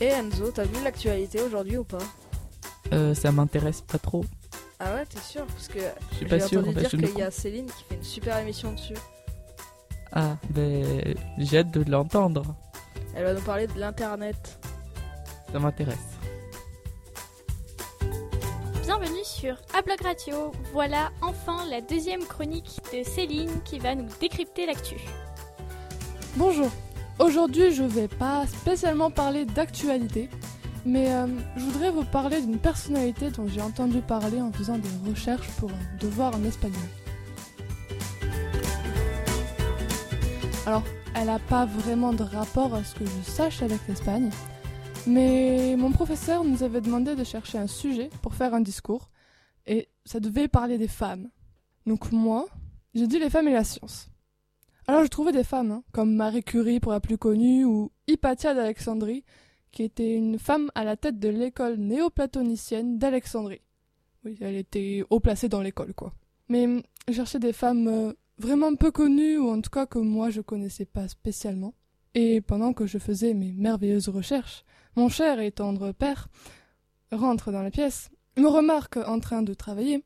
Et Enzo, t'as vu l'actualité aujourd'hui ou pas? Euh, ça m'intéresse pas trop. Ah ouais, t'es sûr? Parce que Je suis j'ai pas sûr. entendu en fait, dire qu'il y a Céline qui fait une super émission dessus. Ah, ben, j'ai hâte de l'entendre. Elle va nous parler de l'internet. Ça m'intéresse. Bienvenue sur Ablog Radio. Voilà enfin la deuxième chronique de Céline qui va nous décrypter l'actu. Bonjour. Aujourd'hui, je vais pas spécialement parler d'actualité, mais euh, je voudrais vous parler d'une personnalité dont j'ai entendu parler en faisant des recherches pour devoir en espagnol. Alors, elle n'a pas vraiment de rapport à ce que je sache avec l'Espagne, mais mon professeur nous avait demandé de chercher un sujet pour faire un discours, et ça devait parler des femmes. Donc moi, j'ai dit les femmes et la science. Alors je trouvais des femmes, hein, comme Marie Curie pour la plus connue, ou Hypatia d'Alexandrie, qui était une femme à la tête de l'école néoplatonicienne d'Alexandrie. Oui, elle était haut placée dans l'école, quoi. Mais hum, je cherchais des femmes euh, vraiment peu connues, ou en tout cas que moi je connaissais pas spécialement. Et pendant que je faisais mes merveilleuses recherches, mon cher et tendre père rentre dans la pièce, me remarque en train de travailler,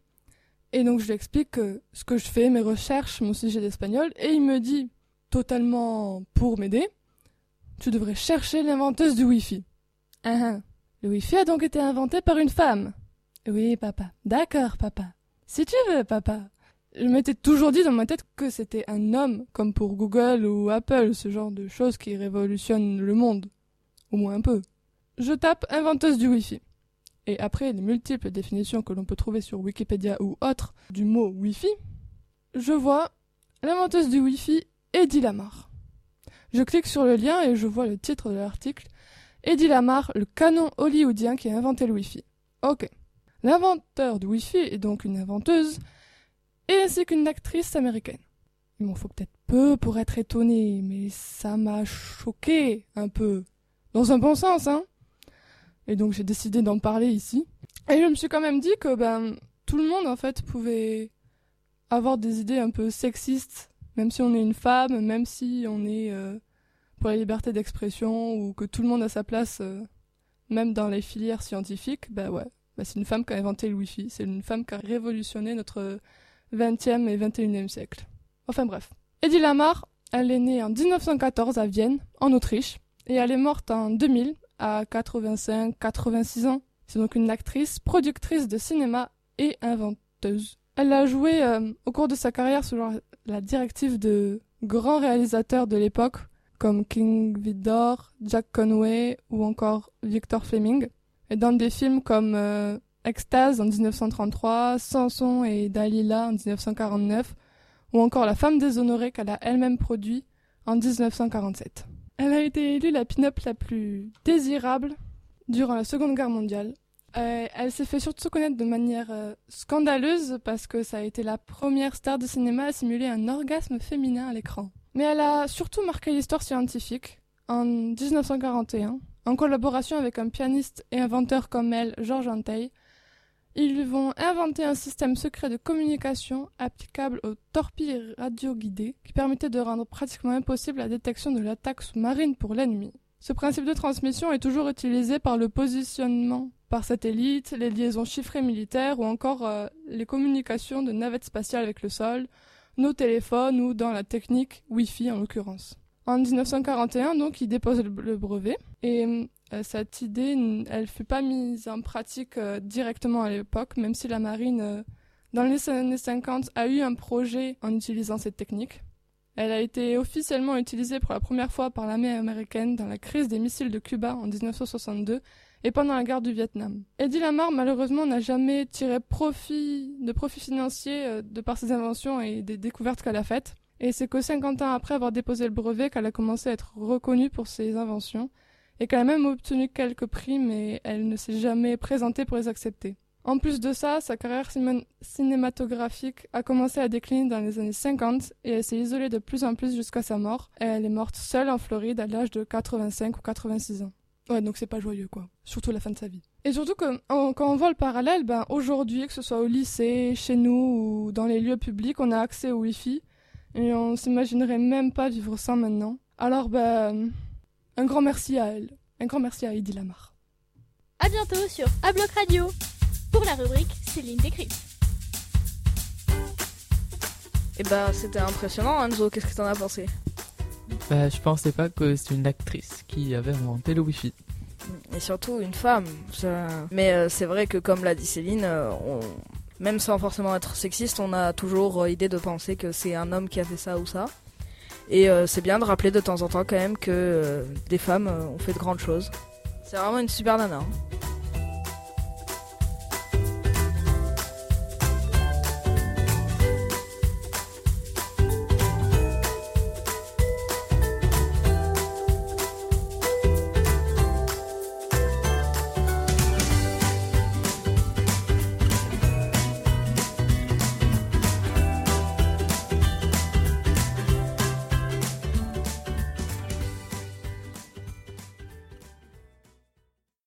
et donc je lui explique ce que je fais, mes recherches, mon sujet d'espagnol, et il me dit, totalement pour m'aider, tu devrais chercher l'inventeuse du Wi-Fi. Ah, ah. Le Wi-Fi a donc été inventé par une femme. Oui, papa. D'accord, papa. Si tu veux, papa. Je m'étais toujours dit dans ma tête que c'était un homme, comme pour Google ou Apple, ce genre de choses qui révolutionnent le monde. Au moins un peu. Je tape inventeuse du Wi-Fi. Et après les multiples définitions que l'on peut trouver sur Wikipédia ou autres du mot Wi-Fi, je vois l'inventeuse du Wi-Fi, Eddie Lamar. Je clique sur le lien et je vois le titre de l'article Eddie Lamar, le canon hollywoodien qui a inventé le Wi-Fi. Ok. L'inventeur du Wi-Fi est donc une inventeuse et ainsi qu'une actrice américaine. Il m'en faut peut-être peu pour être étonné, mais ça m'a choqué un peu. Dans un bon sens, hein. Et donc j'ai décidé d'en parler ici. Et je me suis quand même dit que ben tout le monde en fait pouvait avoir des idées un peu sexistes, même si on est une femme, même si on est euh, pour la liberté d'expression ou que tout le monde a sa place, euh, même dans les filières scientifiques. Ben ouais, ben, c'est une femme qui a inventé le Wi-Fi, c'est une femme qui a révolutionné notre 20e et 21e siècle. Enfin bref. Eddie Lamar, elle est née en 1914 à Vienne, en Autriche, et elle est morte en 2000 à 85-86 ans. C'est donc une actrice, productrice de cinéma et inventeuse. Elle a joué euh, au cours de sa carrière sous la directive de grands réalisateurs de l'époque, comme King Vidor, Jack Conway ou encore Victor Fleming, et dans des films comme euh, Extase en 1933, Samson et Dalila en 1949, ou encore La femme déshonorée qu'elle a elle-même produit en 1947. Elle a été élue la pin-up la plus désirable durant la Seconde Guerre mondiale. Euh, elle s'est fait surtout connaître de manière euh, scandaleuse parce que ça a été la première star de cinéma à simuler un orgasme féminin à l'écran. Mais elle a surtout marqué l'histoire scientifique en 1941, en collaboration avec un pianiste et inventeur comme elle, Georges Antheil. Ils vont inventer un système secret de communication applicable aux torpilles radioguidées qui permettait de rendre pratiquement impossible la détection de l'attaque sous-marine pour l'ennemi. Ce principe de transmission est toujours utilisé par le positionnement par satellite, les liaisons chiffrées militaires ou encore euh, les communications de navettes spatiales avec le sol, nos téléphones ou dans la technique Wi-Fi en l'occurrence. En 1941, donc, il dépose le, brevet et euh, cette idée, elle fut pas mise en pratique euh, directement à l'époque, même si la marine, euh, dans les années 50, a eu un projet en utilisant cette technique. Elle a été officiellement utilisée pour la première fois par l'armée américaine dans la crise des missiles de Cuba en 1962 et pendant la guerre du Vietnam. Eddie Lamar, malheureusement, n'a jamais tiré profit de profit financier de par ses inventions et des découvertes qu'elle a faites. Et c'est que 50 ans après avoir déposé le brevet qu'elle a commencé à être reconnue pour ses inventions et qu'elle a même obtenu quelques prix, mais elle ne s'est jamais présentée pour les accepter. En plus de ça, sa carrière cinématographique a commencé à décliner dans les années 50 et elle s'est isolée de plus en plus jusqu'à sa mort. Elle est morte seule en Floride à l'âge de 85 ou 86 ans. Ouais, donc c'est pas joyeux quoi. Surtout la fin de sa vie. Et surtout que quand on voit le parallèle, ben aujourd'hui, que ce soit au lycée, chez nous ou dans les lieux publics, on a accès au Wi-Fi et on s'imaginerait même pas vivre sans maintenant. Alors ben un grand merci à elle. Un grand merci à Heidi Lamar. À bientôt sur Abloc Radio pour la rubrique Céline décrypte. Et bah c'était impressionnant Enzo, qu'est-ce que t'en as pensé? Bah, je pensais pas que c'est une actrice qui avait inventé le Wi-Fi. Et surtout une femme. ça- Mais euh, c'est vrai que comme l'a dit Céline, euh, on- même sans forcément être sexiste, on a toujours euh, idée de penser que c'est un homme qui a fait ça ou ça. Et euh, c'est bien de rappeler de temps en temps quand même que euh, des femmes euh, ont fait de grandes choses. C'est vraiment une super nana. hein.